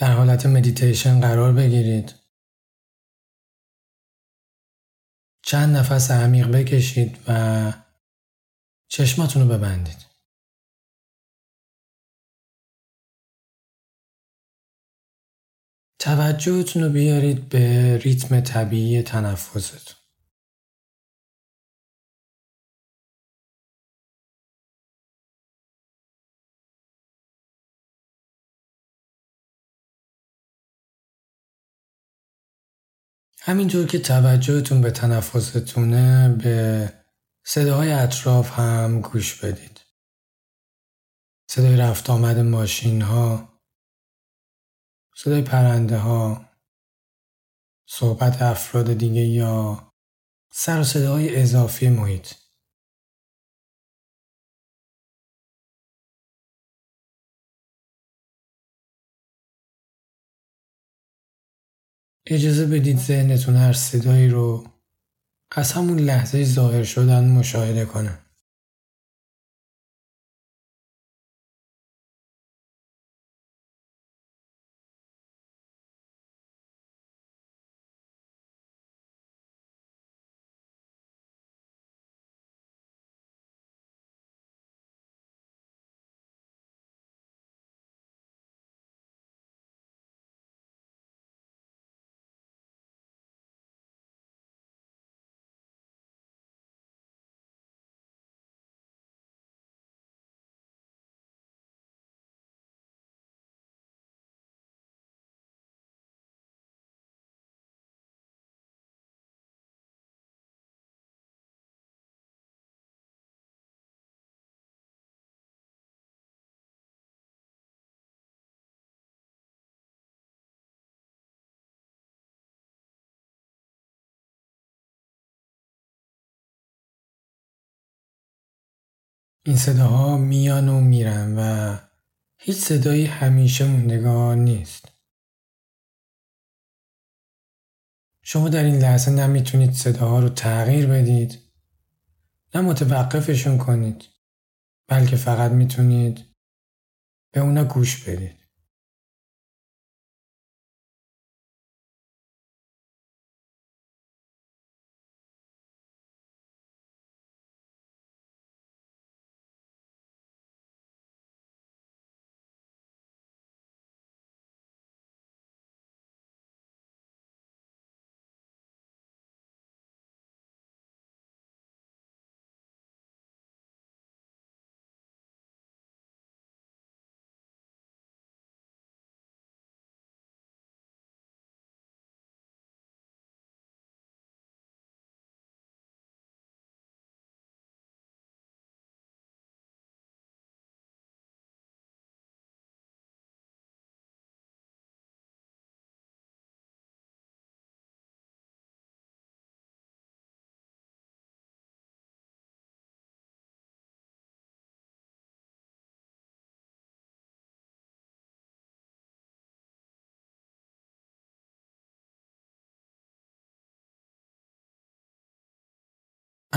در حالت مدیتیشن قرار بگیرید. چند نفس عمیق بکشید و چشماتون رو ببندید. توجهتون رو بیارید به ریتم طبیعی تنفستون. همینطور که توجهتون به تنفستونه به صداهای اطراف هم گوش بدید. صدای رفت آمد ماشین ها، صدای پرنده ها، صحبت افراد دیگه یا سر و صداهای اضافی محیط. اجازه بدید ذهنتون هر صدایی رو از همون لحظه ظاهر شدن مشاهده کنه. این صداها میان و میرن و هیچ صدایی همیشه موندگار نیست. شما در این لحظه نمی‌تونید صداها رو تغییر بدید نه متوقفشون کنید بلکه فقط می‌تونید به اونا گوش بدید.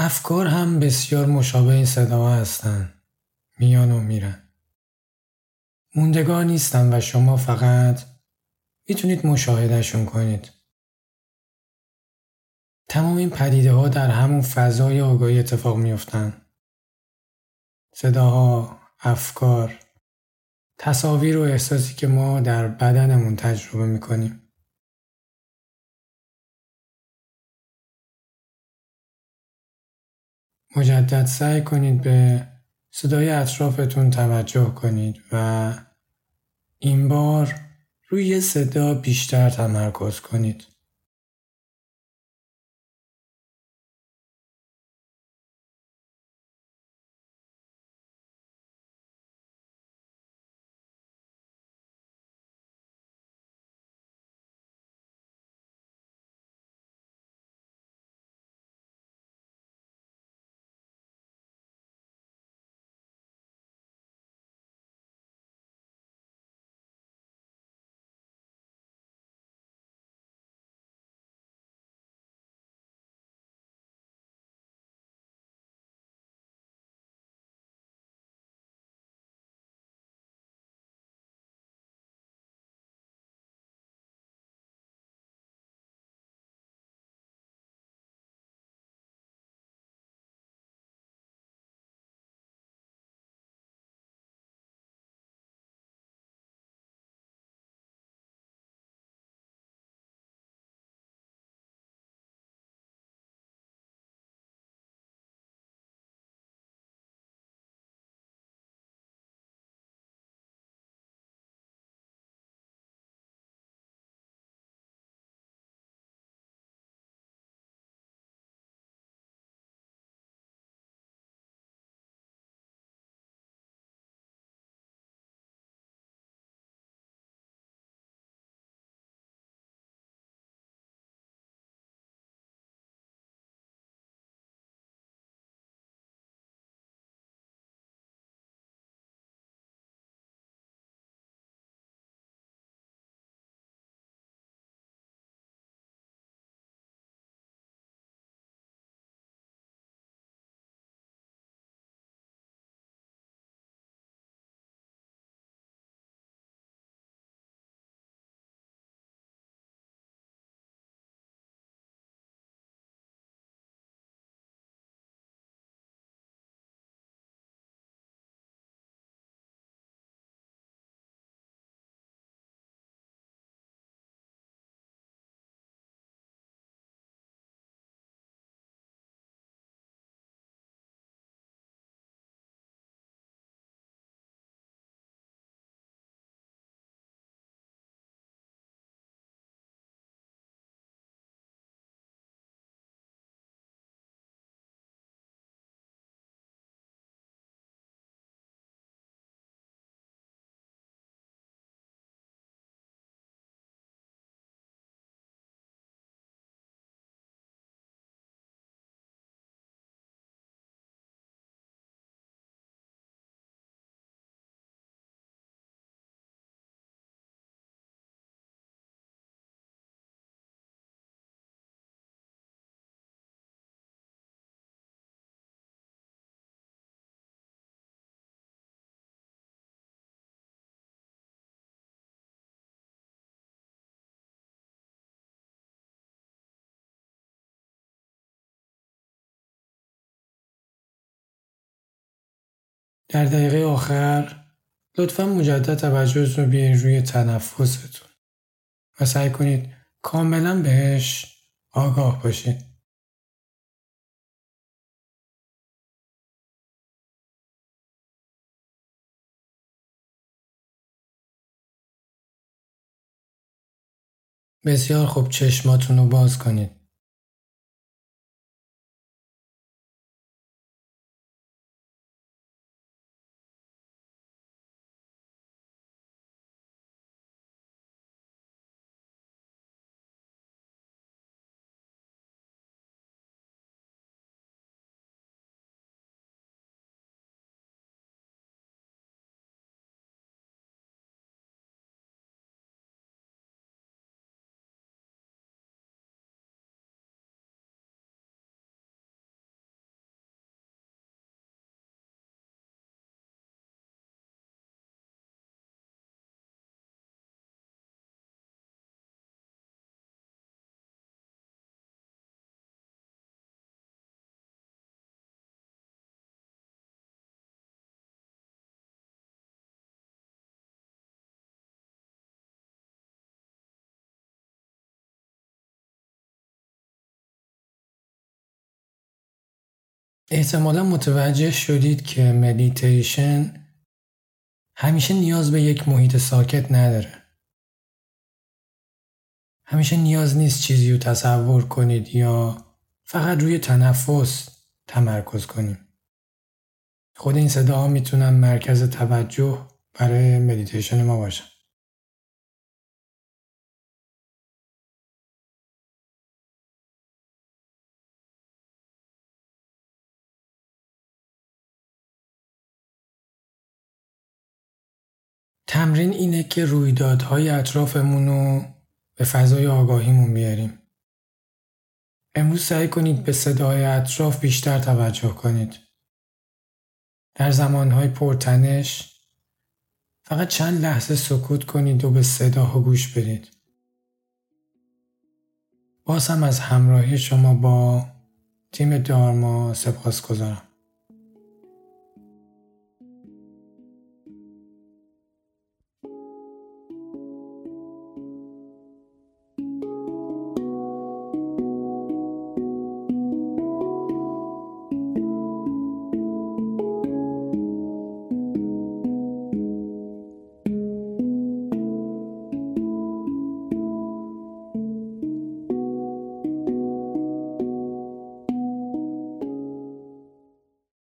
افکار هم بسیار مشابه این صداها هستند. میان و میرن. موندگار نیستن و شما فقط می‌تونید مشاهدهشون کنید. تمام این پدیده ها در همون فضای آگاهی اتفاق میفتن. صداها، افکار، تصاویر و احساسی که ما در بدنمون تجربه می‌کنیم. مجدد سعی کنید به صدای اطرافتون توجه کنید و این بار روی صدا بیشتر تمرکز کنید. در دقیقه آخر لطفا مجدد توجهتون رو بیارین روی تنفستون و سعی کنید کاملا بهش آگاه باشید. بسیار خوب چشماتون رو باز کنید. احتمالا متوجه شدید که مدیتیشن همیشه نیاز به یک محیط ساکت نداره. همیشه نیاز نیست چیزی رو تصور کنید یا فقط روی تنفس تمرکز کنیم. خود این صداها می‌تونن مرکز توجه برای مدیتیشن ما باشن. تمرین اینه که رویدادهای اطرافمون رو به فضای آگاهیمون بیاریم. امروز سعی کنید به صدای اطراف بیشتر توجه کنید. در زمانهای پرتنش فقط چند لحظه سکوت کنید و به صداها گوش بدید. باز هم از همراهی شما با تیم دارما سپاس گذارم.